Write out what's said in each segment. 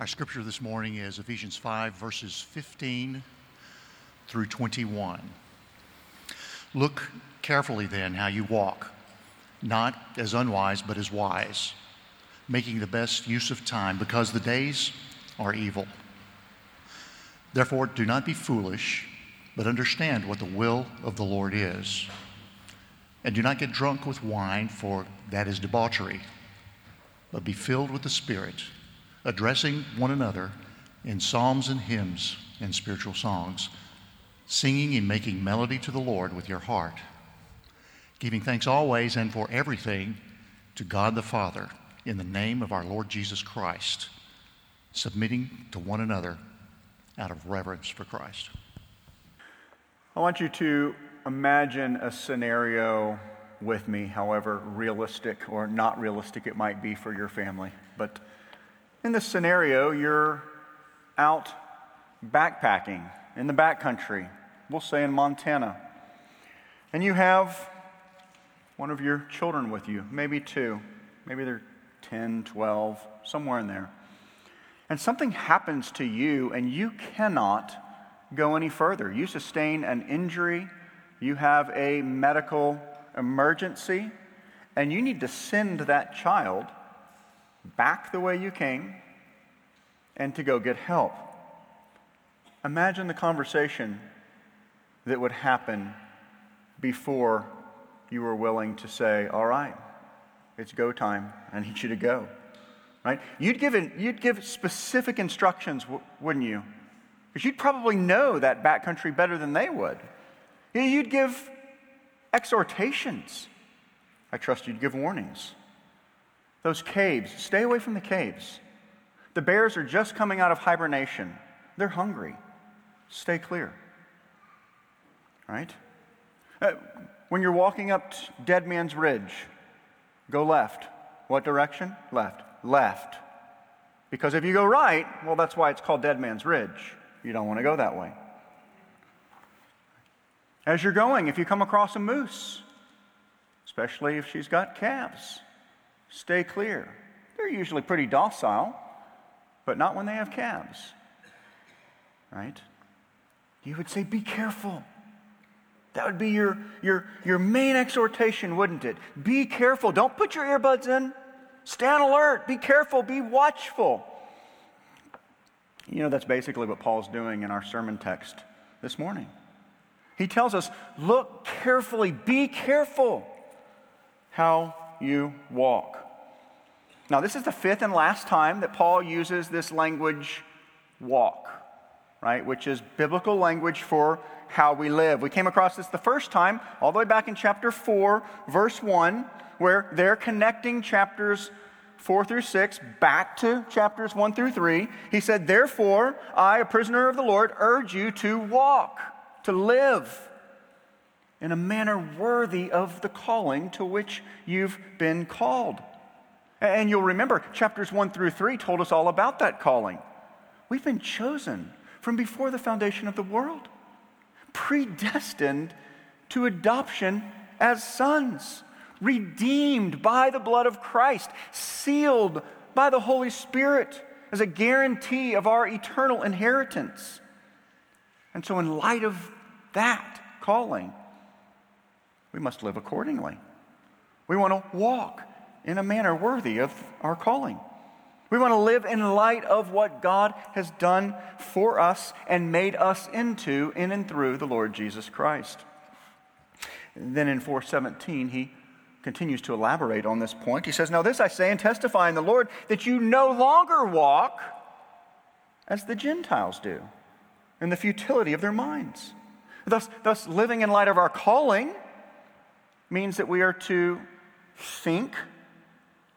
Our scripture this morning is Ephesians 5, verses 15 through 21. Look carefully then how you walk, not as unwise, but as wise, making the best use of time, because the days are evil. Therefore, do not be foolish, but understand what the will of the Lord is. And do not get drunk with wine, for that is debauchery, but be filled with the Spirit, addressing one another in psalms and hymns and spiritual songs, singing and making melody to the Lord with your heart, giving thanks always and for everything to God the Father in the name of our Lord Jesus Christ, submitting to one another out of reverence for Christ. I want you to imagine a scenario with me, however realistic or not realistic it might be for your family. But in this scenario, you're out backpacking in the backcountry, we'll say in Montana, and you have one of your children with you, maybe two, maybe they're 10, 12, somewhere in there. And something happens to you, and you cannot go any further. You sustain an injury, you have a medical emergency, and you need to send that child back the way you came and to go get help. Imagine the conversation that would happen before you were willing to say, All right, it's go time. I need you to go. Right? You'd give, it, you'd give specific instructions, wouldn't you? Because you'd probably know that backcountry better than they would. You'd give exhortations. I trust you'd give warnings. Those caves, stay away from the caves. The bears are just coming out of hibernation. They're hungry. Stay clear. Right? Uh, when you're walking up Dead Man's Ridge, go left. What direction? Left. Left. Because if you go right, well, that's why it's called Dead Man's Ridge. You don't want to go that way. As you're going, if you come across a moose, especially if she's got calves, stay clear. They're usually pretty docile, but not when they have calves. Right? You would say, Be careful. That would be your, your, your main exhortation, wouldn't it? Be careful. Don't put your earbuds in. Stand alert. Be careful. Be watchful. You know, that's basically what Paul's doing in our sermon text this morning. He tells us, look carefully, be careful how you walk. Now, this is the fifth and last time that Paul uses this language, walk, right? Which is biblical language for how we live. We came across this the first time, all the way back in chapter 4, verse 1, where they're connecting chapters 4 through 6 back to chapters 1 through 3. He said, Therefore, I, a prisoner of the Lord, urge you to walk, to live in a manner worthy of the calling to which you've been called. And you'll remember, chapters 1 through 3 told us all about that calling. We've been chosen from before the foundation of the world, predestined to adoption as sons redeemed by the blood of Christ, sealed by the Holy Spirit as a guarantee of our eternal inheritance. And so, in light of that calling, we must live accordingly. We want to walk in a manner worthy of our calling. We want to live in light of what God has done for us and made us into in and through the Lord Jesus Christ. Then in 417, he continues to elaborate on this point. He says, Now this I say and testify in the Lord that you no longer walk as the Gentiles do, in the futility of their minds. Thus, thus living in light of our calling means that we are to think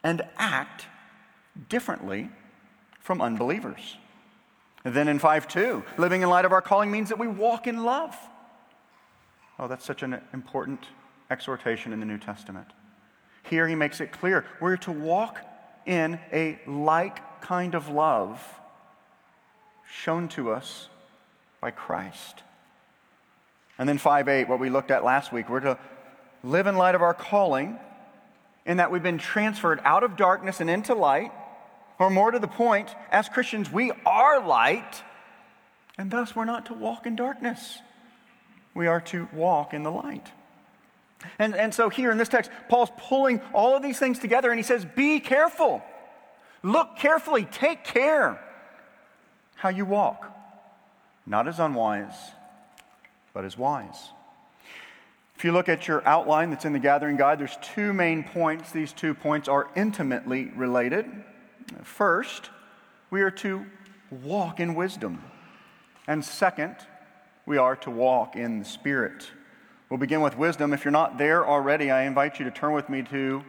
and act differently from unbelievers. And then in 5 2, living in light of our calling means that we walk in love. Oh, that's such an important exhortation in the New Testament. Here he makes it clear we're to walk in a like kind of love shown to us by Christ. And then 5 8, what we looked at last week, we're to live in light of our calling in that we've been transferred out of darkness and into light. Or more to the point, as Christians, we are light, and thus we're not to walk in darkness. We are to walk in the light. And, and so here in this text, Paul's pulling all of these things together and he says, Be careful. Look carefully. Take care how you walk. Not as unwise, but as wise. If you look at your outline that's in the gathering guide, there's two main points. These two points are intimately related. First, we are to walk in wisdom. And second, we are to walk in the Spirit. We'll begin with wisdom. If you're not there already, I invite you to turn with me to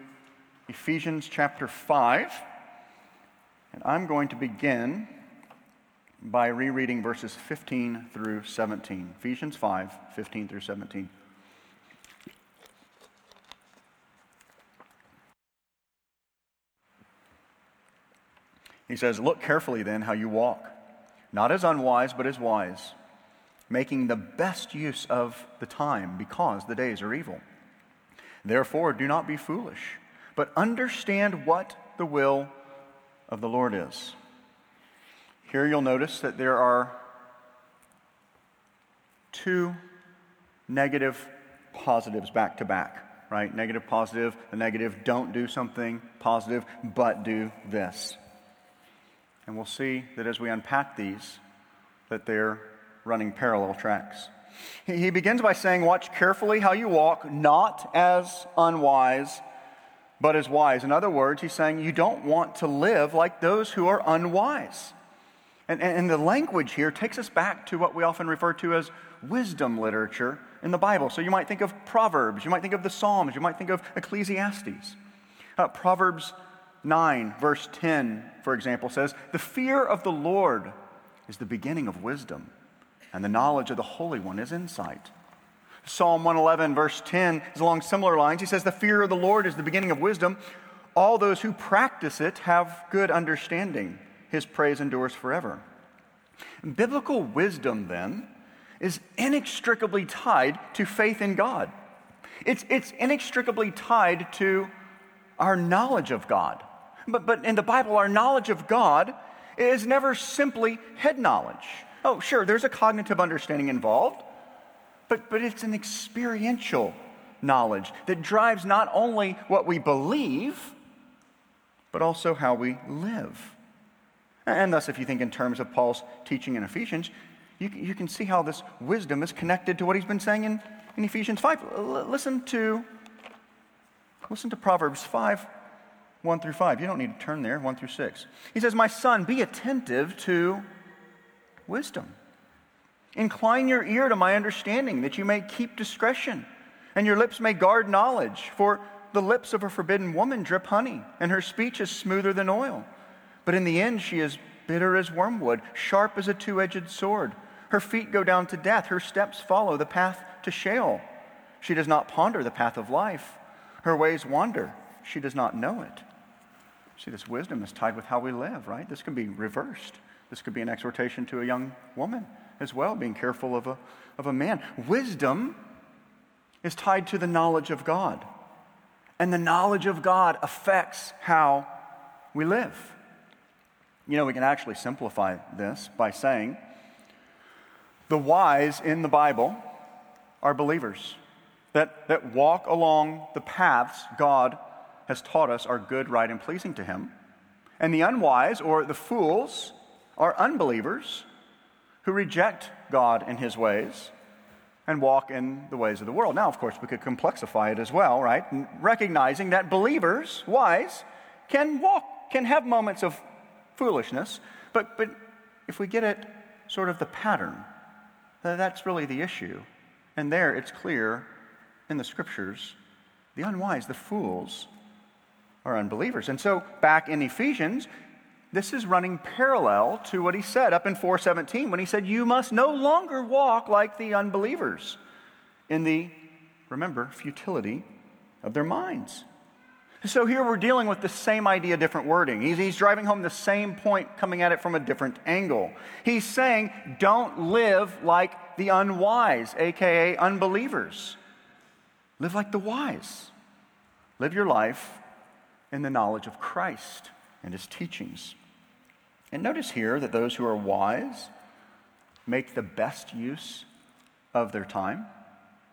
Ephesians chapter 5. And I'm going to begin by rereading verses 15 through 17. Ephesians 5, 15 through 17. He says, Look carefully then how you walk, not as unwise, but as wise, making the best use of the time, because the days are evil. Therefore, do not be foolish, but understand what the will of the Lord is. Here you'll notice that there are two negative positives back to back, right? Negative, positive, the negative, don't do something, positive, but do this. And we'll see that as we unpack these, that they're running parallel tracks. He begins by saying, Watch carefully how you walk, not as unwise, but as wise. In other words, he's saying you don't want to live like those who are unwise. And, and, the language here takes us back to what we often refer to as wisdom literature in the Bible. So you might think of Proverbs, you might think of the Psalms, you might think of Ecclesiastes. Uh, Proverbs 9, verse 10, for example, says, The fear of the Lord is the beginning of wisdom, and the knowledge of the Holy One is insight. Psalm 111, verse 10, is along similar lines. He says, The fear of the Lord is the beginning of wisdom. All those who practice it have good understanding. His praise endures forever. Biblical wisdom, then, is inextricably tied to faith in God. It's, it's inextricably tied to our knowledge of God. But, but in the Bible, our knowledge of God is never simply head knowledge. Oh, sure, there's a cognitive understanding involved, but, but it's an experiential knowledge that drives not only what we believe, but also how we live. And thus, if you think in terms of Paul's teaching in Ephesians, you, you can see how this wisdom is connected to what he's been saying in, in Ephesians 5. L- listen to, listen to Proverbs 5, 1 through 5. You don't need to turn there, 1 through 6. He says, My son, be attentive to wisdom. Incline your ear to my understanding, that you may keep discretion, and your lips may guard knowledge. For the lips of a forbidden woman drip honey, and her speech is smoother than oil. But in the end, she is bitter as wormwood, sharp as a two edged sword. Her feet go down to death, her steps follow the path to Sheol. She does not ponder the path of life, her ways wander. She does not know it. See, this wisdom is tied with how we live, right? This can be reversed. This could be an exhortation to a young woman as well, being careful of a, of a man. Wisdom is tied to the knowledge of God. And the knowledge of God affects how we live. You know, we can actually simplify this by saying the wise in the Bible are believers that, that walk along the paths God has taught us are good, right, and pleasing to Him. And the unwise, or the fools, are unbelievers who reject God and His ways and walk in the ways of the world. Now, of course, we could complexify it as well, right? Recognizing that believers, wise, can walk, can have moments of foolishness, but, but if we get it sort of the pattern, that's really the issue. And there it's clear in the scriptures the unwise, the fools, are unbelievers. And so back in Ephesians, this is running parallel to what he said up in 417 when he said, You must no longer walk like the unbelievers in the, remember, futility of their minds. So here we're dealing with the same idea, different wording. He's, he's driving home the same point, coming at it from a different angle. He's saying, Don't live like the unwise, aka unbelievers. Live like the wise. Live your life in the knowledge of Christ and his teachings. And notice here that those who are wise make the best use of their time.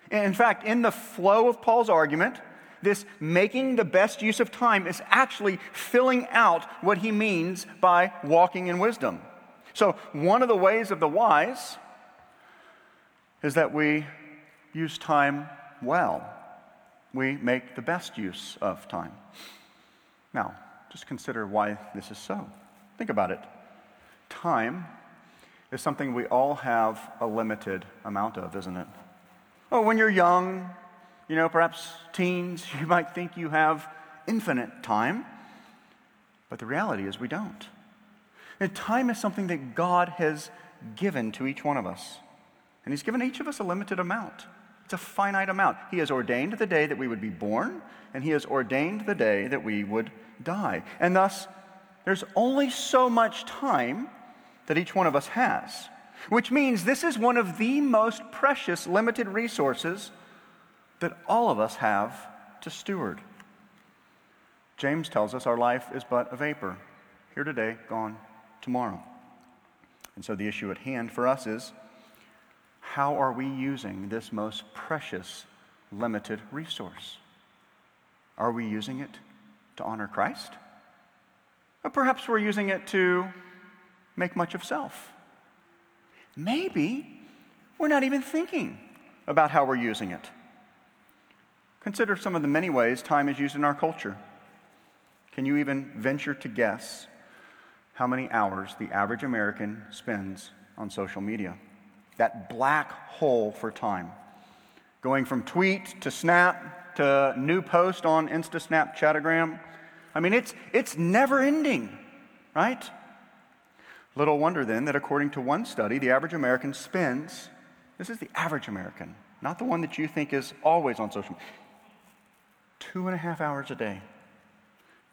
In fact, in the flow of Paul's argument, this making the best use of time is actually filling out what he means by walking in wisdom. So, one of the ways of the wise is that we use time well. We make the best use of time. Now, just consider why this is so. Think about it. Time is something we all have a limited amount of, isn't it? Oh, when you're young, you know, perhaps teens, you might think you have infinite time, but the reality is we don't. And time is something that God has given to each one of us. And He's given each of us a limited amount. It's a finite amount. He has ordained the day that we would be born, and He has ordained the day that we would die. And thus, there's only so much time that each one of us has, which means this is one of the most precious limited resources that all of us have to steward. James tells us our life is but a vapor, here today, gone tomorrow. And so the issue at hand for us is how are we using this most precious, limited resource? Are we using it to honor Christ? Or perhaps we're using it to make much of self. Maybe we're not even thinking about how we're using it. Consider some of the many ways time is used in our culture. Can you even venture to guess how many hours the average American spends on social media? That black hole for time. Going from tweet to snap to new post on Insta Snap Chatagram. I mean, it's, it's never ending, right? Little wonder then that according to one study, the average American spends, this is the average American, not the one that you think is always on social media, two and a half hours a day.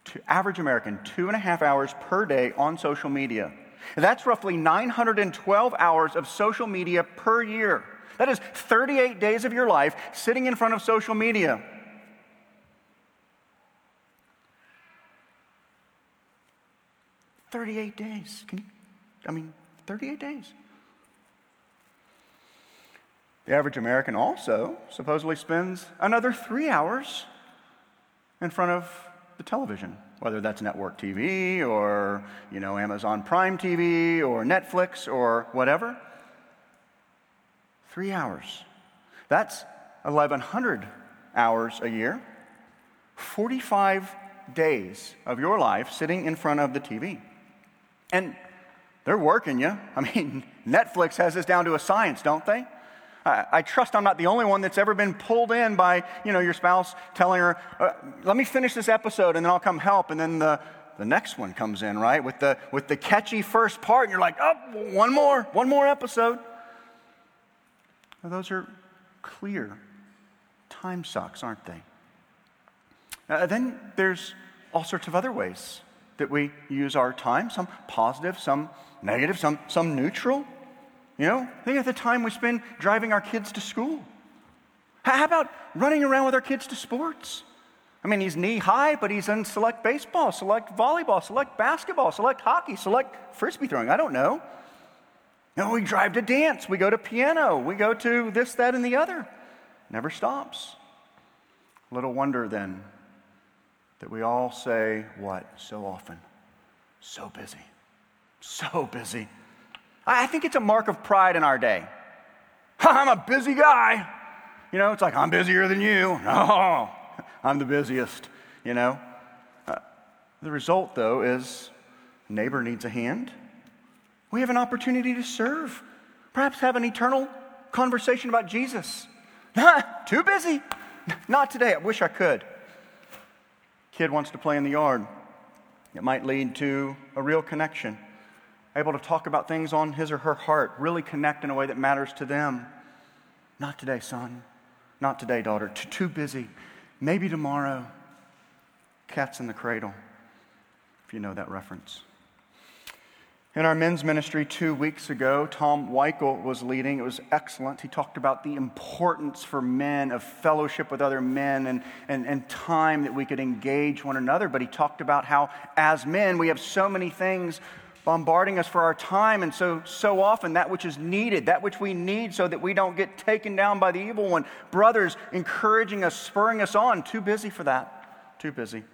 To average American, two and a half hours per day on social media. That's roughly 912 hours of social media per year. That is 38 days of your life sitting in front of social media. Thirty-eight days. Can you, I mean, thirty-eight days. The average American also supposedly spends another three hours in front of the television whether that's network TV or, you know, Amazon Prime TV or Netflix or whatever. Three hours. That's 1,100 hours a year. 45 days of your life sitting in front of the TV. And they're working you. I mean, Netflix has this down to a science, don't they? I, trust I'm not the only one that's ever been pulled in by, you know, your spouse telling her, uh, let me finish this episode and then I'll come help. And then the, the next one comes in, right? With the, with the catchy first part, and you're like, oh, one more, one more episode. Those are clear time sucks, aren't they? Uh, then there's all sorts of other ways that we use our time, some positive, some negative, some, some neutral. You know, think of the time we spend driving our kids to school. How about running around with our kids to sports? I mean, he's knee high, but he's in select baseball, select volleyball, select basketball, select hockey, select frisbee throwing. I don't know. No, we drive to dance, we go to piano, we go to this, that, and the other. Never stops. Little wonder then that we all say what so often? So busy. So busy. I think it's a mark of pride in our day. I'm a busy guy. You know, it's like, I'm busier than you. No, I'm the busiest, you know. Uh, the result, though, is neighbor needs a hand. We have an opportunity to serve, perhaps have an eternal conversation about Jesus. Too busy. Not today. I wish I could. Kid wants to play in the yard. It might lead to a real connection able to talk about things on his or her heart, really connect in a way that matters to them. Not today, son. Not today, daughter. Too, too busy. Maybe tomorrow. Cats in the cradle, if you know that reference. In our men's ministry two weeks ago, Tom Weichel was leading. It was excellent. He talked about the importance for men of fellowship with other men and, and, and time that we could engage one another. But he talked about how, as men, we have so many things bombarding us for our time, and so, so often that which is needed, that which we need so that we don't get taken down by the evil one. Brothers encouraging us, spurring us on. Too busy for that. Too busy.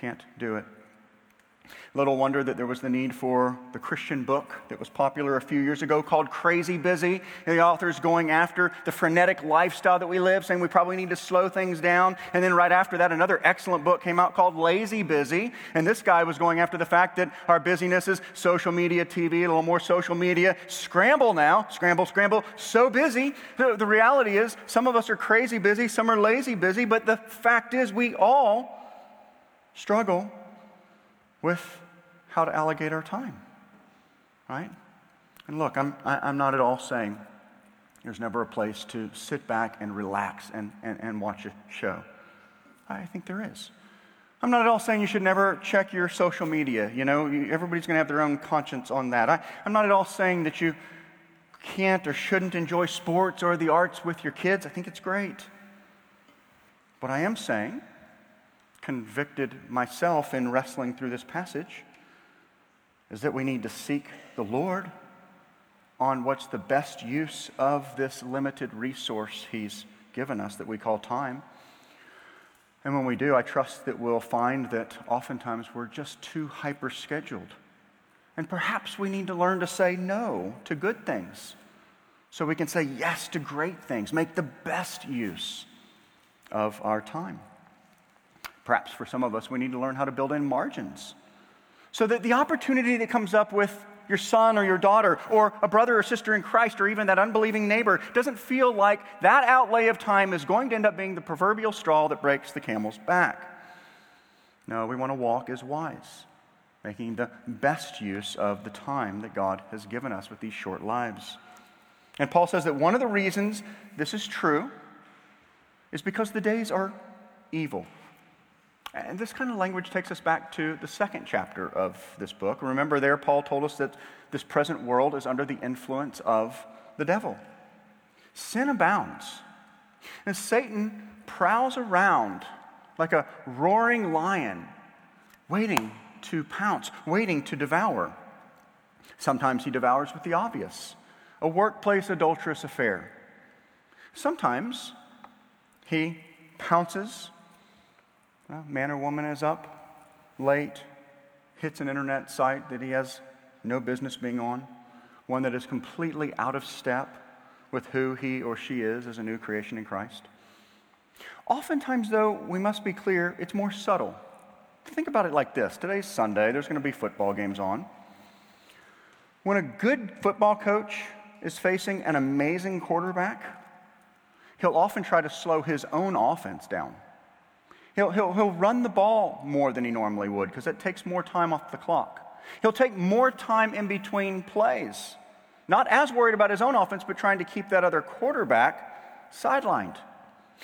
Can't do it. Little wonder that there was the need for the Christian book that was popular a few years ago called Crazy Busy. And the author's going after the frenetic lifestyle that we live, saying we probably need to slow things down. And then right after that, another excellent book came out called Lazy Busy. And this guy was going after the fact that our busyness is social media, TV, a little more social media. Scramble now, scramble, scramble, so busy. The, the reality is, some of us are crazy busy, some are lazy busy, but the fact is, we all struggle with how to allocate our time, right? And look, I'm, I, am i am not at all saying there's never a place to sit back and relax and, and, and watch a show. I think there is. I'm not at all saying you should never check your social media. You know, everybody's going to have their own conscience on that. I, I'm not at all saying that you can't or shouldn't enjoy sports or the arts with your kids. I think it's great. But I am saying convicted myself in wrestling through this passage is that we need to seek the Lord on what's the best use of this limited resource He's given us that we call time. And when we do, I trust that we'll find that oftentimes we're just too hyper scheduled. And perhaps we need to learn to say no to good things so we can say yes to great things, make the best use of our time. Perhaps for some of us, we need to learn how to build in margins so that the opportunity that comes up with your son or your daughter or a brother or sister in Christ or even that unbelieving neighbor doesn't feel like that outlay of time is going to end up being the proverbial straw that breaks the camel's back. No, we want to walk as wise, making the best use of the time that God has given us with these short lives. And Paul says that one of the reasons this is true is because the days are evil. And this kind of language takes us back to the second chapter of this book. Remember, there, Paul told us that this present world is under the influence of the devil. Sin abounds. And Satan prowls around like a roaring lion, waiting to pounce, waiting to devour. Sometimes he devours with the obvious a workplace adulterous affair. Sometimes he pounces well, man or woman is up late, hits an internet site that he has no business being on, one that is completely out of step with who he or she is as a new creation in Christ. Oftentimes, though, we must be clear, it's more subtle. Think about it like this today's Sunday, there's going to be football games on. When a good football coach is facing an amazing quarterback, he'll often try to slow his own offense down. He'll, he'll, he'll run the ball more than he normally would because it takes more time off the clock. He'll take more time in between plays, not as worried about his own offense, but trying to keep that other quarterback sidelined.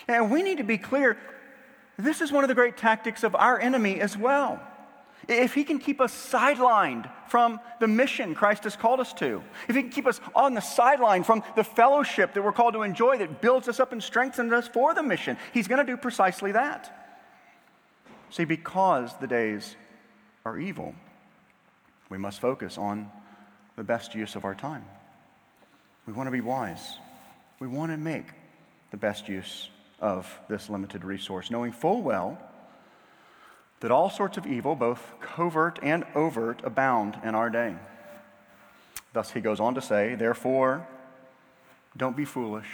And we need to be clear this is one of the great tactics of our enemy as well. If he can keep us sidelined from the mission Christ has called us to, if he can keep us on the sideline from the fellowship that we're called to enjoy that builds us up and strengthens us for the mission, he's going to do precisely that. See, because the days are evil, we must focus on the best use of our time. We want to be wise. We want to make the best use of this limited resource, knowing full well that all sorts of evil, both covert and overt, abound in our day. Thus, he goes on to say, therefore, don't be foolish.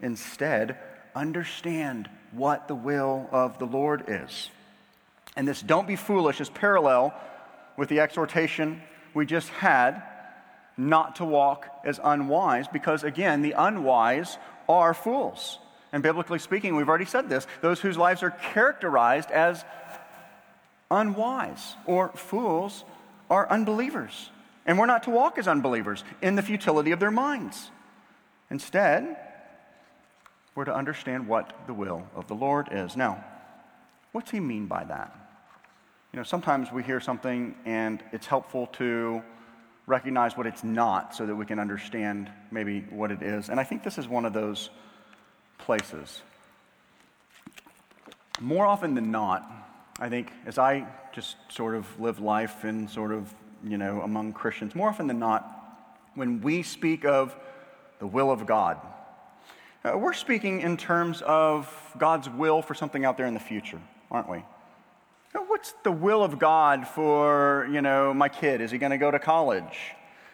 Instead, understand what the will of the Lord is. And this don't be foolish is parallel with the exhortation we just had not to walk as unwise, because again, the unwise are fools. And biblically speaking, we've already said this those whose lives are characterized as unwise or fools are unbelievers. And we're not to walk as unbelievers in the futility of their minds. Instead, we're to understand what the will of the Lord is. Now, what's he mean by that? You know, sometimes we hear something and it's helpful to recognize what it's not so that we can understand maybe what it is. And I think this is one of those places. More often than not, I think as I just sort of live life and sort of you know, among Christians, more often than not, when we speak of the will of God, uh, we're speaking in terms of God's will for something out there in the future, aren't we? What's the will of God for, you know, my kid? Is he going to go to college?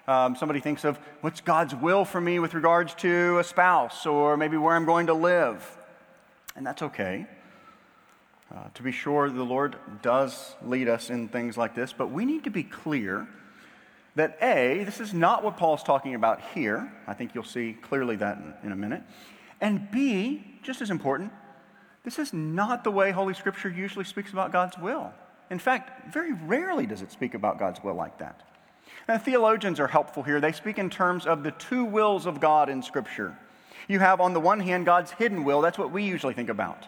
Um, somebody thinks of what's God's will for me with regards to a spouse or maybe where I'm going to live. And that's okay. Uh, to be sure, the Lord does lead us in things like this, but we need to be clear that A, this is not what Paul's talking about here. I think you'll see clearly that in, in a minute. And B, just as important, this is not the way Holy Scripture usually speaks about God's will. In fact, very rarely does it speak about God's will like that. Now, theologians are helpful here. They speak in terms of the two wills of God in Scripture. You have, on the one hand, God's hidden will. That's what we usually think about.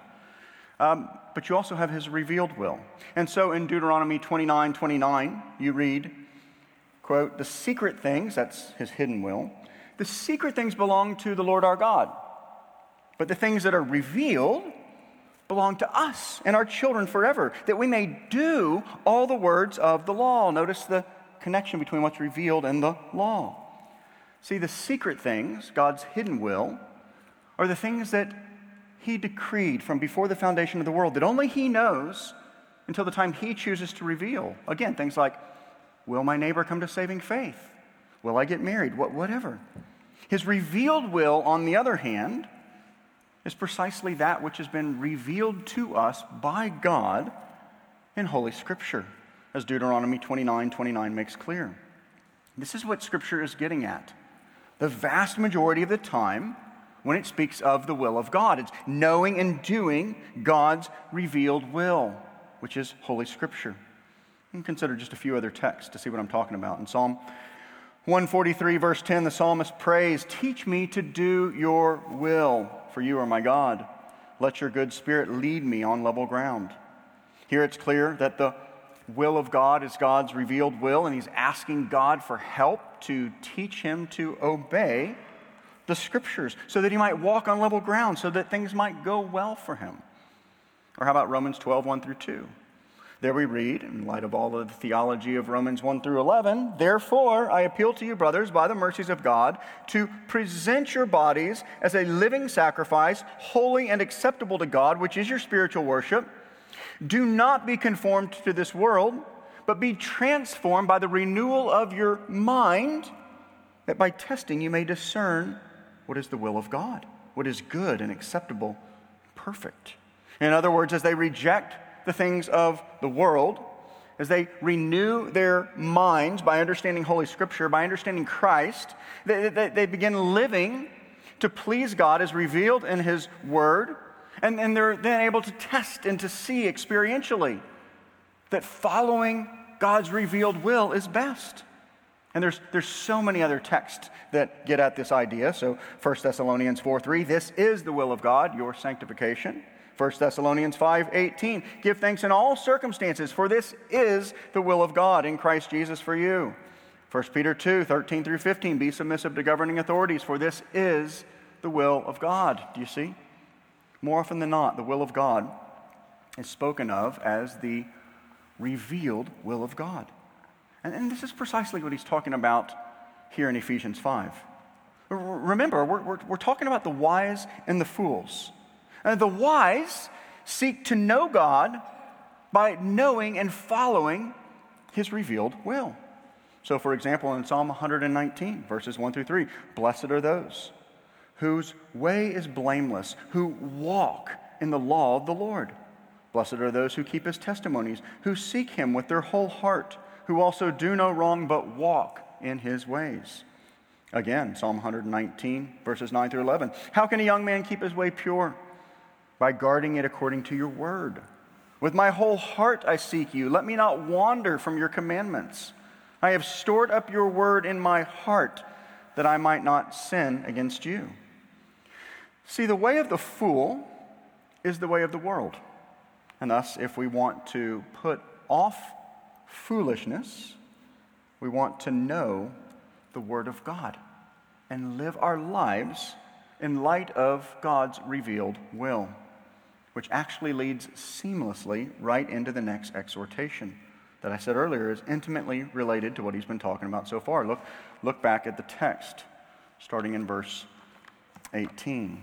Um, but you also have his revealed will. And so in Deuteronomy 29 29, you read, quote, the secret things, that's his hidden will, the secret things belong to the Lord our God. But the things that are revealed belong to us and our children forever, that we may do all the words of the law. Notice the connection between what's revealed and the law. See, the secret things, God's hidden will, are the things that He decreed from before the foundation of the world, that only He knows until the time He chooses to reveal. Again, things like Will my neighbor come to saving faith? Will I get married? What, whatever. His revealed will, on the other hand, is precisely that which has been revealed to us by God in Holy Scripture, as Deuteronomy 29 29 makes clear. This is what Scripture is getting at the vast majority of the time when it speaks of the will of God. It's knowing and doing God's revealed will, which is Holy Scripture. And consider just a few other texts to see what I'm talking about. In Psalm 143, verse 10, the psalmist prays, Teach me to do your will, for you are my God. Let your good spirit lead me on level ground. Here it's clear that the will of God is God's revealed will, and he's asking God for help to teach him to obey the scriptures so that he might walk on level ground, so that things might go well for him. Or how about Romans 12, 1 through 2? There we read, in light of all of the theology of Romans 1 through 11, therefore I appeal to you, brothers, by the mercies of God, to present your bodies as a living sacrifice, holy and acceptable to God, which is your spiritual worship. Do not be conformed to this world, but be transformed by the renewal of your mind, that by testing you may discern what is the will of God, what is good and acceptable, perfect. In other words, as they reject the things of the world, as they renew their minds by understanding Holy Scripture, by understanding Christ, they, they, they begin living to please God as revealed in His Word and, and they're then able to test and to see experientially that following God's revealed will is best. And there's, there's so many other texts that get at this idea. So 1 Thessalonians 4 3, this is the will of God, your sanctification. 1 Thessalonians 5 18, give thanks in all circumstances, for this is the will of God in Christ Jesus for you. 1 Peter 2 13 through 15, be submissive to governing authorities, for this is the will of God. Do you see? More often than not, the will of God is spoken of as the revealed will of God. And, and this is precisely what he's talking about here in Ephesians 5. Remember, we're, we're, we're talking about the wise and the fools. And the wise seek to know God by knowing and following his revealed will. So, for example, in Psalm 119, verses 1 through 3, blessed are those whose way is blameless, who walk in the law of the Lord. Blessed are those who keep his testimonies, who seek him with their whole heart, who also do no wrong but walk in his ways. Again, Psalm 119, verses 9 through 11. How can a young man keep his way pure? By guarding it according to your word. With my whole heart I seek you. Let me not wander from your commandments. I have stored up your word in my heart that I might not sin against you. See, the way of the fool is the way of the world. And thus, if we want to put off foolishness, we want to know the Word of God and live our lives in light of God's revealed will, which actually leads seamlessly right into the next exhortation that I said earlier is intimately related to what he's been talking about so far. Look, look back at the text, starting in verse 18.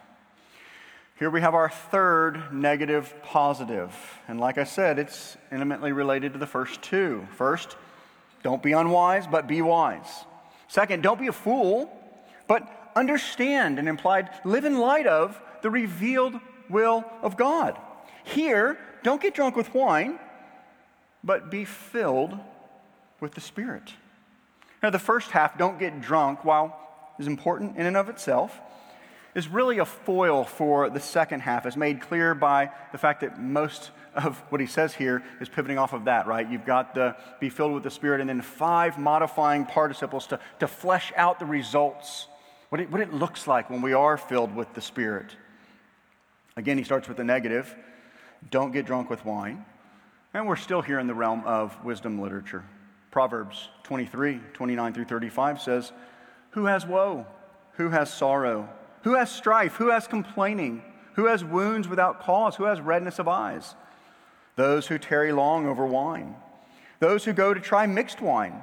Here we have our third negative positive. And like I said, it's intimately related to the first two. First, don't be unwise, but be wise. Second, don't be a fool, but understand and implied live in light of the revealed will of God. Here, don't get drunk with wine, but be filled with the Spirit. Now, the first half, don't get drunk, while is important in and of itself, is really a foil for the second half, as made clear by the fact that most of what he says here is pivoting off of that, right? You've got the be filled with the Spirit, and then five modifying participles to, to flesh out the results, what it, what it looks like when we are filled with the Spirit. Again, he starts with the negative don't get drunk with wine. And we're still here in the realm of wisdom literature. Proverbs 23, 29 through 35 says, Who has woe? Who has sorrow? Who has strife? Who has complaining? Who has wounds without cause? Who has redness of eyes? those who tarry long over wine, those who go to try mixed wine.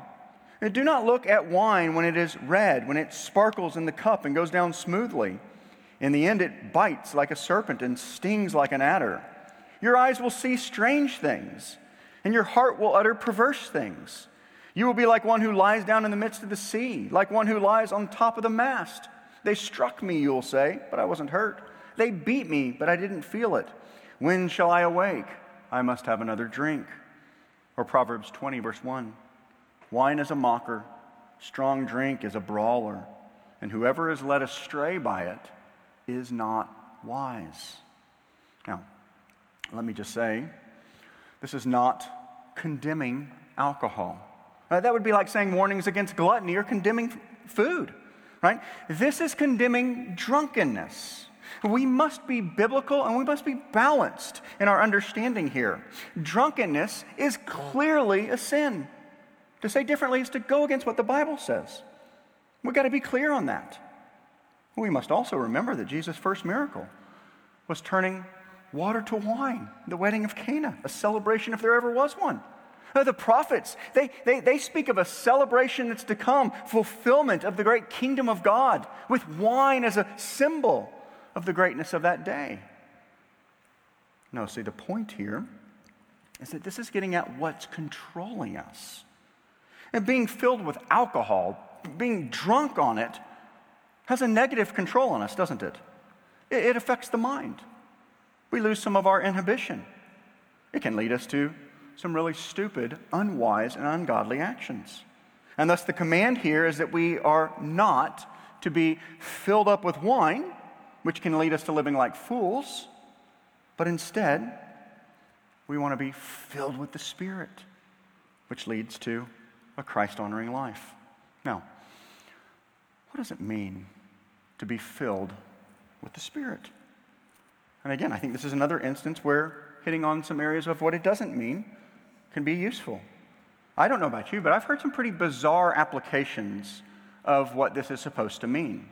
And do not look at wine when it is red, when it sparkles in the cup and goes down smoothly. In the end, it bites like a serpent and stings like an adder. Your eyes will see strange things, and your heart will utter perverse things. You will be like one who lies down in the midst of the sea, like one who lies on top of the mast. They struck me, you will say, but I wasn't hurt. They beat me, but I didn't feel it. When shall I awake? I must have another drink. Or Proverbs 20, verse 1 Wine is a mocker, strong drink is a brawler, and whoever is led astray by it is not wise. Now, let me just say, this is not condemning alcohol. Uh, that would be like saying warnings against gluttony or condemning food, right? This is condemning drunkenness. We must be biblical and we must be balanced in our understanding here. Drunkenness is clearly a sin. To say differently is to go against what the Bible says. We've got to be clear on that. We must also remember that Jesus' first miracle was turning water to wine, the wedding of Cana, a celebration if there ever was one. Uh, the prophets, they, they, they speak of a celebration that's to come, fulfillment of the great kingdom of God, with wine as a symbol of the greatness of that day. No, see, the point here is that this is getting at what's controlling us. And being filled with alcohol, being drunk on it, has a negative control on us, doesn't it? It, it affects the mind. We lose some of our inhibition. It can lead us to some really stupid, unwise, and ungodly actions. And thus, the command here is that we are not to be filled up with wine, which can lead us to living like fools, but instead, we want to be filled with the Spirit, which leads to a Christ honoring life. Now, what does it mean to be filled with the Spirit? And again, I think this is another instance where hitting on some areas of what it doesn't mean can be useful. I don't know about you, but I've heard some pretty bizarre applications of what this is supposed to mean.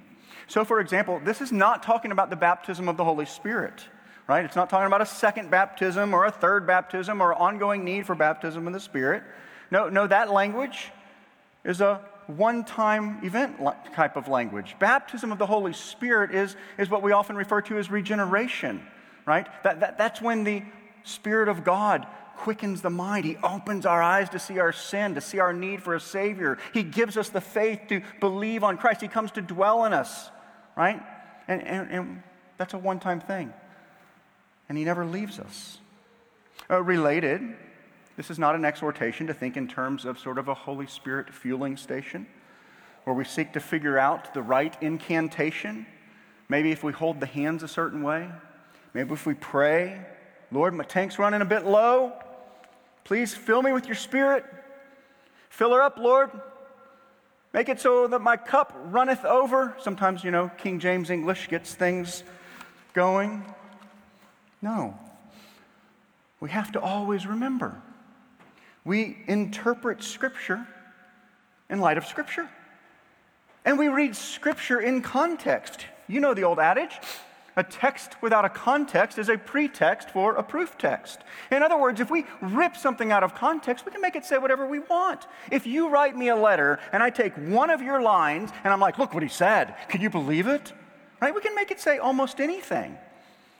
So, for example, this is not talking about the baptism of the Holy Spirit, right? It's not talking about a second baptism or a third baptism or ongoing need for baptism in the Spirit. No, no, that language is a one time event type of language. Baptism of the Holy Spirit is, is what we often refer to as regeneration, right? That, that, that's when the Spirit of God quickens the mind. He opens our eyes to see our sin, to see our need for a Savior. He gives us the faith to believe on Christ. He comes to dwell in us right? And, and, and that's a one time thing. And He never leaves us. Uh, related, this is not an exhortation to think in terms of sort of a Holy Spirit fueling station where we seek to figure out the right incantation. Maybe if we hold the hands a certain way, maybe if we pray, Lord, my tank's running a bit low. Please fill me with your spirit. Fill her up, Lord. Make it so that my cup runneth over. Sometimes, you know, King James English gets things going. No. We have to always remember we interpret Scripture in light of Scripture. And we read Scripture in context. You know the old adage a text without a context is a pretext for a proof text. In other words, if we rip something out of context, we can make it say whatever we want. If you write me a letter and I take one of your lines and I'm like, look what he said, can you believe it? Right? We can make it say almost anything.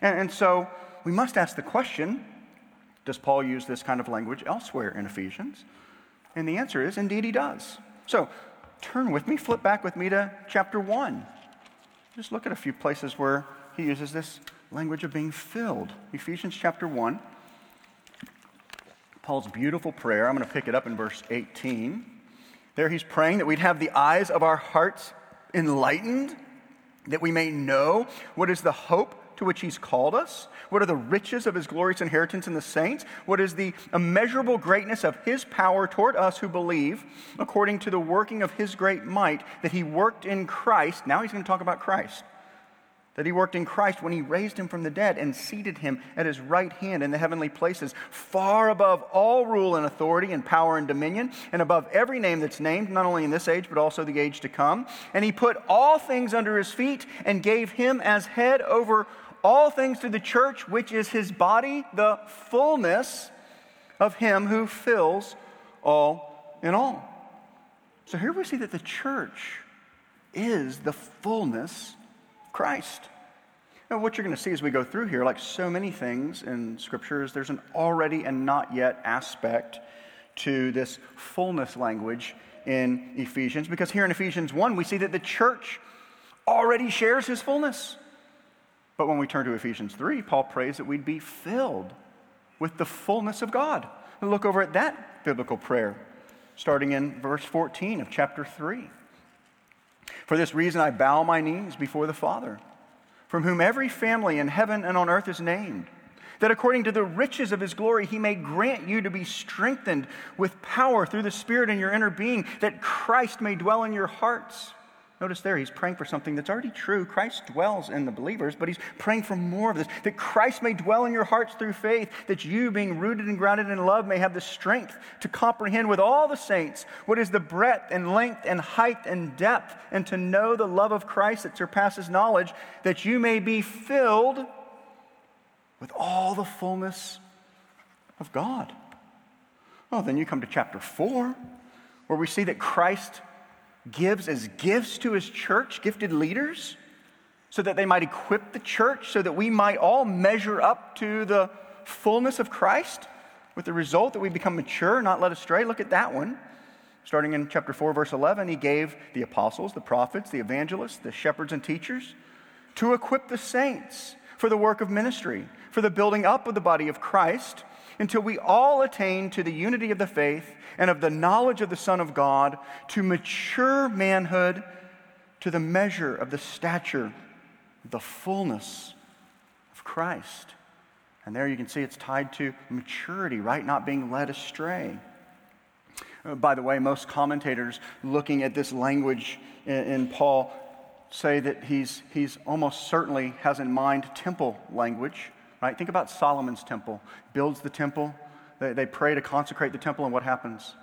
And, and so we must ask the question does Paul use this kind of language elsewhere in Ephesians? And the answer is indeed he does. So turn with me, flip back with me to chapter 1. Just look at a few places where he uses this language of being filled. Ephesians chapter 1. Paul's beautiful prayer. I'm going to pick it up in verse 18. There he's praying that we'd have the eyes of our hearts enlightened, that we may know what is the hope to which he's called us? What are the riches of his glorious inheritance in the saints? What is the immeasurable greatness of his power toward us who believe, according to the working of his great might that he worked in Christ? Now he's going to talk about Christ that he worked in Christ when he raised him from the dead and seated him at his right hand in the heavenly places, far above all rule and authority and power and dominion, and above every name that's named, not only in this age, but also the age to come. And he put all things under his feet and gave him as head over all things to the church, which is his body, the fullness of him who fills all in all. So here we see that the church is the fullness Christ. Now, what you're going to see as we go through here, like so many things in Scripture, is there's an already and not yet aspect to this fullness language in Ephesians. Because here in Ephesians 1, we see that the church already shares his fullness. But when we turn to Ephesians 3, Paul prays that we'd be filled with the fullness of God. And look over at that biblical prayer, starting in verse 14 of chapter 3. For this reason, I bow my knees before the Father, from whom every family in heaven and on earth is named, that according to the riches of his glory, he may grant you to be strengthened with power through the Spirit in your inner being, that Christ may dwell in your hearts Notice there, he's praying for something that's already true. Christ dwells in the believers, but he's praying for more of this that Christ may dwell in your hearts through faith, that you, being rooted and grounded in love, may have the strength to comprehend with all the saints what is the breadth and length and height and depth, and to know the love of Christ that surpasses knowledge, that you may be filled with all the fullness of God. Oh, then you come to chapter 4, where we see that Christ gives as gifts to his church, gifted leaders, so that they might equip the church, so that we might all measure up to the fullness of Christ, with the result that we become mature, not led astray. Look at that one. Starting in chapter 4, verse 11, he gave the apostles, the prophets, the evangelists, the shepherds, and teachers to equip the saints for the work of ministry, for the building up of the body of Christ until we all attain to the unity of the faith and of the knowledge of the Son of God, to mature manhood, to the measure of the stature, the fullness of Christ. And there you can see it's tied to maturity, right? Not being led astray. Uh, by the way, most commentators looking at this language in, in Paul say that he's, he's almost certainly has in mind temple language. Right? Think about Solomon's temple. Builds the temple. They, they pray to consecrate the temple, and what happens?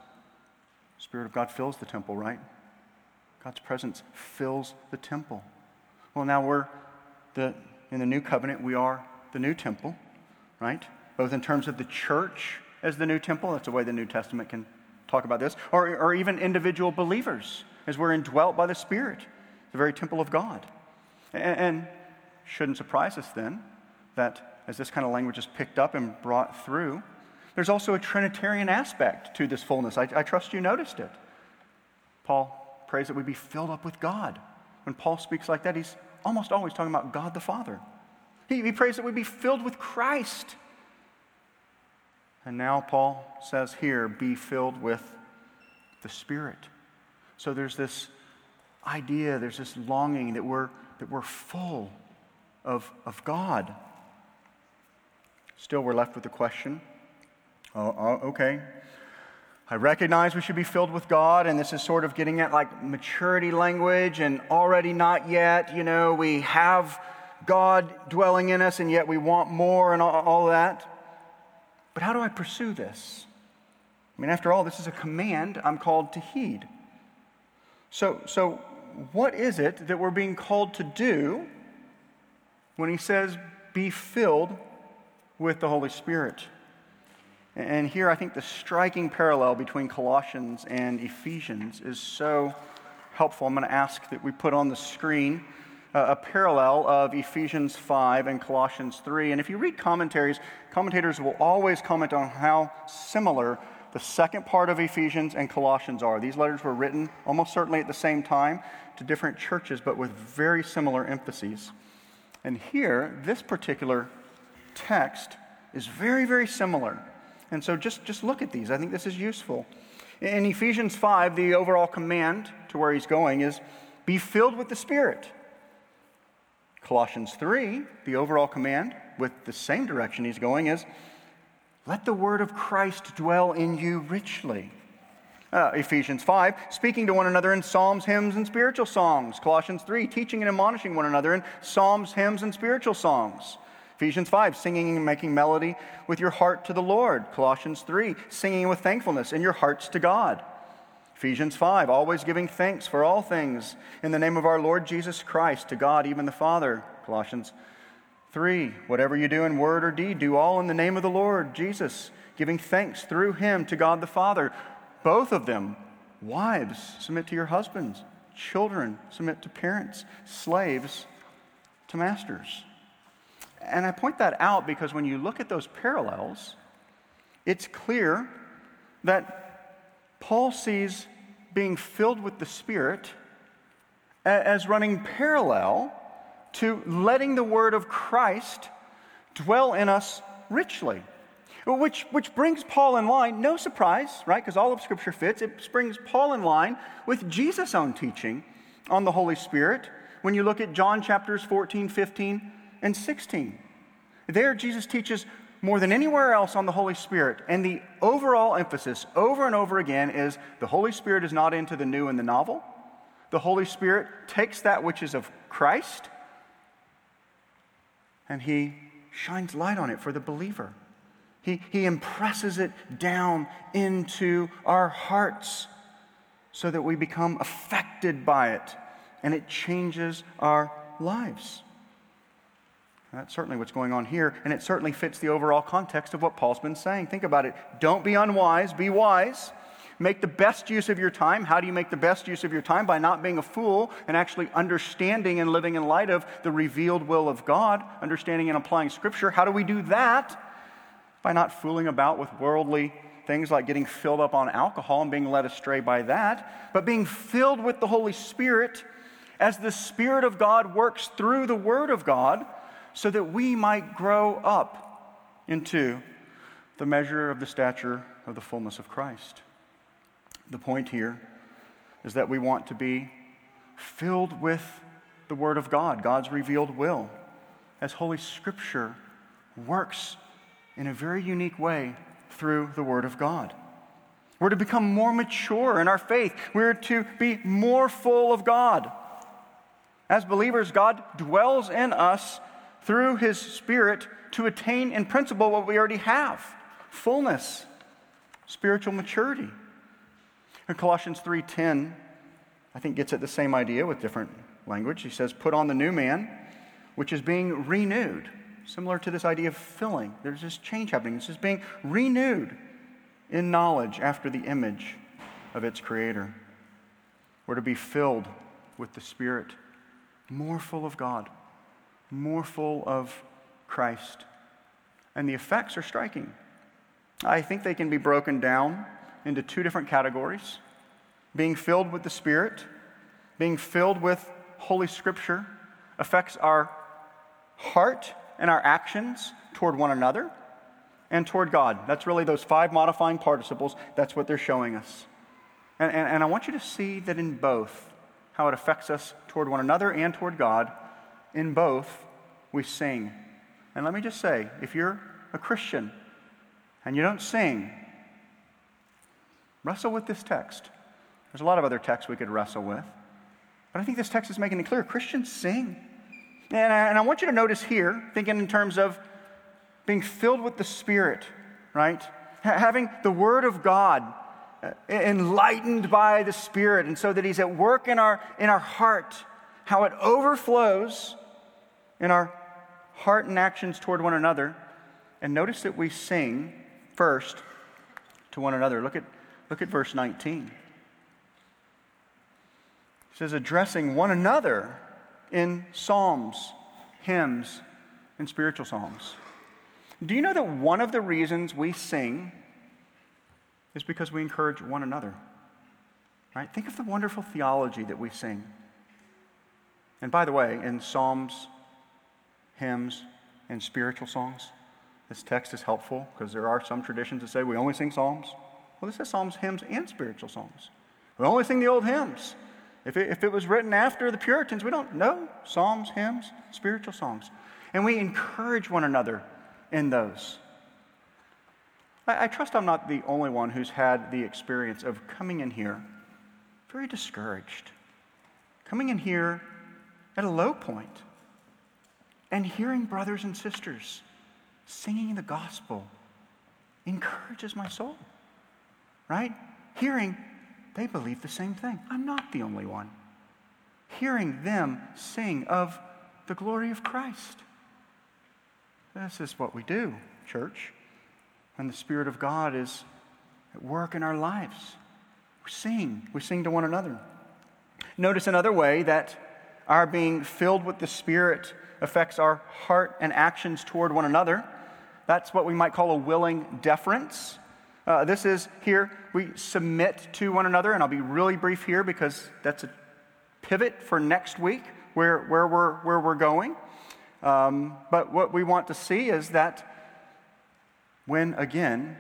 The Spirit of God fills the temple, right? God's presence fills the temple. Well, now we're the, in the new covenant, we are the new temple, right? Both in terms of the church as the new temple, that's the way the New Testament can talk about this, or, or even individual believers as we're indwelt by the Spirit, the very temple of God. And, and shouldn't surprise us then that as this kind of language is picked up and brought through, there's also a Trinitarian aspect to this fullness. I, I trust you noticed it. Paul prays that we be filled up with God. When Paul speaks like that, he's almost always talking about God the Father. He, he prays that we be filled with Christ. And now Paul says here, be filled with the Spirit. So there's this idea, there's this longing that we're, that we're full of, of God. Still, we're left with the question Oh, oh, okay. I recognize we should be filled with God, and this is sort of getting at like maturity language and already not yet. You know, we have God dwelling in us, and yet we want more and all, all that. But how do I pursue this? I mean, after all, this is a command I'm called to heed. So, so what is it that we're being called to do when he says, be filled with the Holy Spirit? And here I think the striking parallel between Colossians and Ephesians is so helpful. I'm going to ask that we put on the screen uh, a parallel of Ephesians 5 and Colossians 3. And if you read commentaries, commentators will always comment on how similar the second part of Ephesians and Colossians are. These letters were written almost certainly at the same time to different churches, but with very similar emphases. And here, this particular text is very, very similar. And so just, just look at these. I think this is useful. In Ephesians 5, the overall command to where he's going is be filled with the Spirit. Colossians 3, the overall command with the same direction he's going is let the word of Christ dwell in you richly. Uh, Ephesians 5, speaking to one another in psalms, hymns, and spiritual songs. Colossians 3, teaching and admonishing one another in psalms, hymns, and spiritual songs. Ephesians 5, singing and making melody with your heart to the Lord. Colossians 3, singing with thankfulness in your hearts to God. Ephesians 5, always giving thanks for all things in the name of our Lord Jesus Christ to God, even the Father. Colossians 3, whatever you do in word or deed, do all in the name of the Lord Jesus, giving thanks through him to God the Father. Both of them, wives, submit to your husbands, children, submit to parents, slaves to masters. And I point that out because when you look at those parallels, it's clear that Paul sees being filled with the Spirit as running parallel to letting the word of Christ dwell in us richly. Which, which brings Paul in line, no surprise, right? Because all of Scripture fits. It brings Paul in line with Jesus' own teaching on the Holy Spirit when you look at John chapters 14, 15, and 16. There, Jesus teaches more than anywhere else on the Holy Spirit. And the overall emphasis over and over again is the Holy Spirit is not into the new and the novel. The Holy Spirit takes that which is of Christ and he shines light on it for the believer. He, he impresses it down into our hearts so that we become affected by it and it changes our lives. That's certainly what's going on here, and it certainly fits the overall context of what Paul's been saying. Think about it. Don't be unwise, be wise. Make the best use of your time. How do you make the best use of your time? By not being a fool and actually understanding and living in light of the revealed will of God, understanding and applying Scripture. How do we do that? By not fooling about with worldly things like getting filled up on alcohol and being led astray by that, but being filled with the Holy Spirit as the Spirit of God works through the Word of God so that we might grow up into the measure of the stature of the fullness of Christ. The point here is that we want to be filled with the Word of God, God's revealed will, as Holy Scripture works in a very unique way through the Word of God. We're to become more mature in our faith. We're to be more full of God. As believers, God dwells in us through His Spirit to attain in principle what we already have fullness, spiritual maturity. In Colossians 3:10, I think gets at the same idea with different language. He says, "Put on the new man, which is being renewed." Similar to this idea of filling. There's this change happening. This is being renewed in knowledge after the image of its creator. We're to be filled with the Spirit, more full of God, more full of Christ. And the effects are striking. I think they can be broken down into two different categories being filled with the Spirit, being filled with Holy Scripture affects our heart and our actions toward one another and toward God. That's really those five modifying participles. That's what they're showing us. And, and, and, I want you to see that in both, how it affects us toward one another and toward God. In both, we sing. And let me just say if you're a Christian and you don't sing, wrestle with this text. There's a lot of other texts we could wrestle with. But I think this text is making it clear Christians sing. And I, and I want you to notice here, thinking in terms of being filled with the Spirit, right? H- having the Word of God uh, enlightened by the Spirit, and so that He's at work in our, in our heart, how it overflows in our heart and actions toward one another. And notice that we sing first to one another. Look at, look at verse 19. It says, addressing one another in psalms, hymns, and spiritual songs. Do you know that one of the reasons we sing is because we encourage one another? Right? Think of the wonderful theology that we sing. And by the way, in psalms, hymns, and spiritual songs, this text is helpful because there are some traditions that say we only sing psalms. Well, this is psalms, hymns, and spiritual songs. We only sing the old hymns. If it, if it was written after the Puritans, we don't know psalms, hymns, spiritual songs. And we encourage one another in those. I, I trust I'm not the only one who's had the experience of coming in here very discouraged, coming in here at a low point, and hearing brothers and sisters singing the gospel encourages my soul, right? Hearing they believe the same thing. I'm not the only one. Hearing them sing of the glory of Christ. This is what we do, church. When the Spirit of God is at work in our lives, we sing. We sing to one another. Notice another way that our being filled with the Spirit affects our heart and actions toward one another. That's what we might call a willing deference. Uh, this is here, we submit to one another, and I'll be really brief here because that's a pivot for next week where, where, we're, where we're going. Um, but what we want to see is that when, again,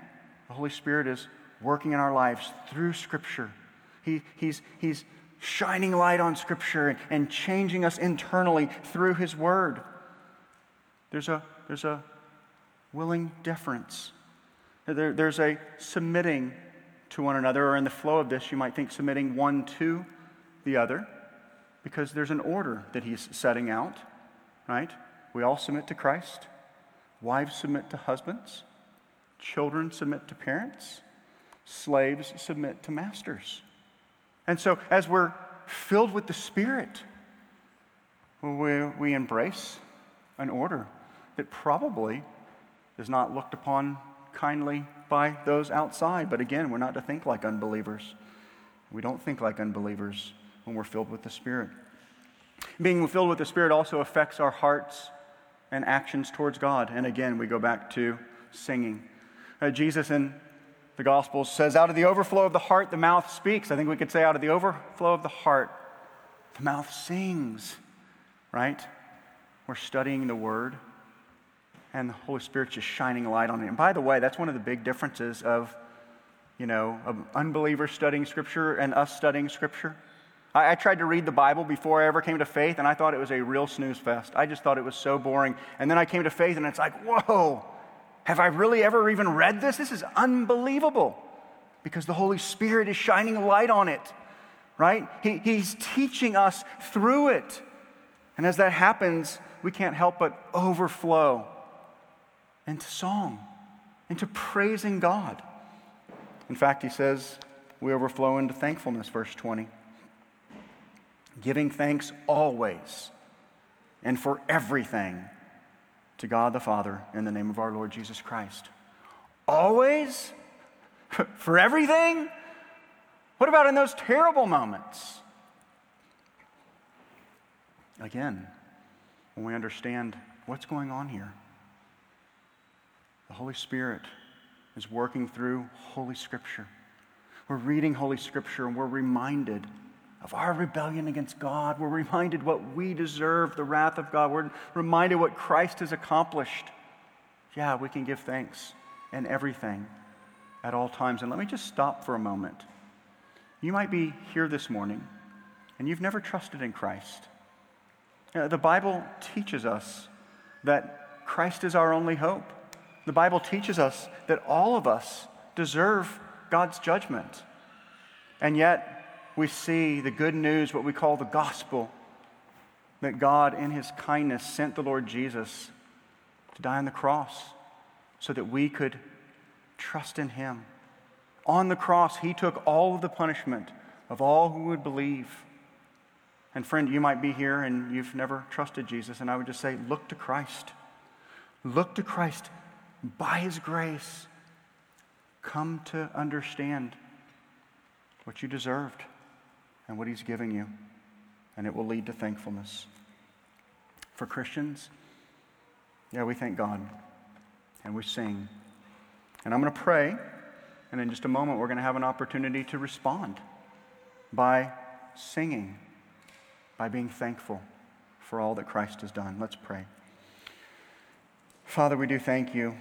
the Holy Spirit is working in our lives through Scripture, he, he's, he's shining light on Scripture and, and changing us internally through His Word. There's a, there's a willing deference there, there's a submitting to one another, or in the flow of this, you might think submitting one to the other, because there's an order that he's setting out, right? We all submit to Christ. Wives submit to husbands. Children submit to parents. Slaves submit to masters. And so, as we're filled with the Spirit, we, we embrace an order that probably is not looked upon kindly by those outside. But again, we're not to think like unbelievers. We don't think like unbelievers when we're filled with the Spirit. Being filled with the Spirit also affects our hearts and actions towards God. And again, we go back to singing. Uh, Jesus in the Gospels says, Out of the overflow of the heart, the mouth speaks. I think we could say, Out of the overflow of the heart, the mouth sings, right? We're studying the Word and the Holy Spirit's just shining light on it. And by the way, that's one of the big differences of, you know, of unbelievers studying Scripture and us studying Scripture. I, tried to read the Bible before I ever came to faith, and I thought it was a real snooze fest. I just thought it was so boring. And then I came to faith, and it's like, whoa, have I really ever even read this? This is unbelievable because the Holy Spirit is shining light on it, right? He, he's teaching us through it. And as that happens, we can't help but overflow into song, into praising God. In fact, he says, we overflow into thankfulness, verse 20. Giving thanks always and for everything to God the Father in the name of our Lord Jesus Christ. Always? for everything? What about in those terrible moments? Again, when we understand what's going on here. The Holy Spirit is working through Holy Scripture. We're reading Holy Scripture and we're reminded of our rebellion against God. We're reminded what we deserve, the wrath of God. We're reminded what Christ has accomplished. Yeah, we can give thanks in everything at all times. And let me just stop for a moment. You might be here this morning and you've never trusted in Christ. Uh, the Bible teaches us that Christ is our only hope The Bible teaches us that all of us deserve God's judgment. And yet, we see the good news, what we call the gospel, that God, in his kindness, sent the Lord Jesus to die on the cross so that we could trust in him. On the cross, he took all of the punishment of all who would believe. And friend, you might be here and you've never trusted Jesus, and I would just say, look to Christ. Look to Christ by his grace. Come to understand what you deserved and what he's giving you, and it will lead to thankfulness. For Christians, yeah, we thank God and we sing. And I'm going to pray, and in just a moment, we're going to have an opportunity to respond by singing, by being thankful for all that Christ has done. Let's pray. Father, we do thank you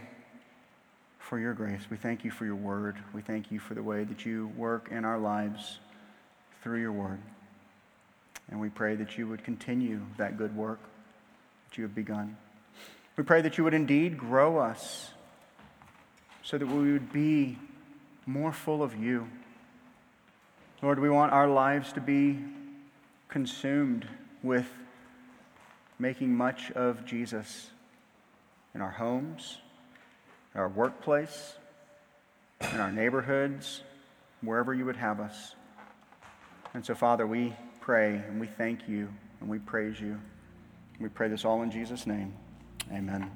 for your grace. We thank you for your word. We thank you for the way that you work in our lives through your word. And we pray that you would continue that good work that you have begun. We pray that you would indeed grow us so that we would be more full of you. Lord, we want our lives to be consumed with making much of Jesus in our homes, in our workplace, in our neighborhoods, wherever you would have us. And so, Father, we pray and we thank you and we praise you. We pray this all in Jesus' name. Amen.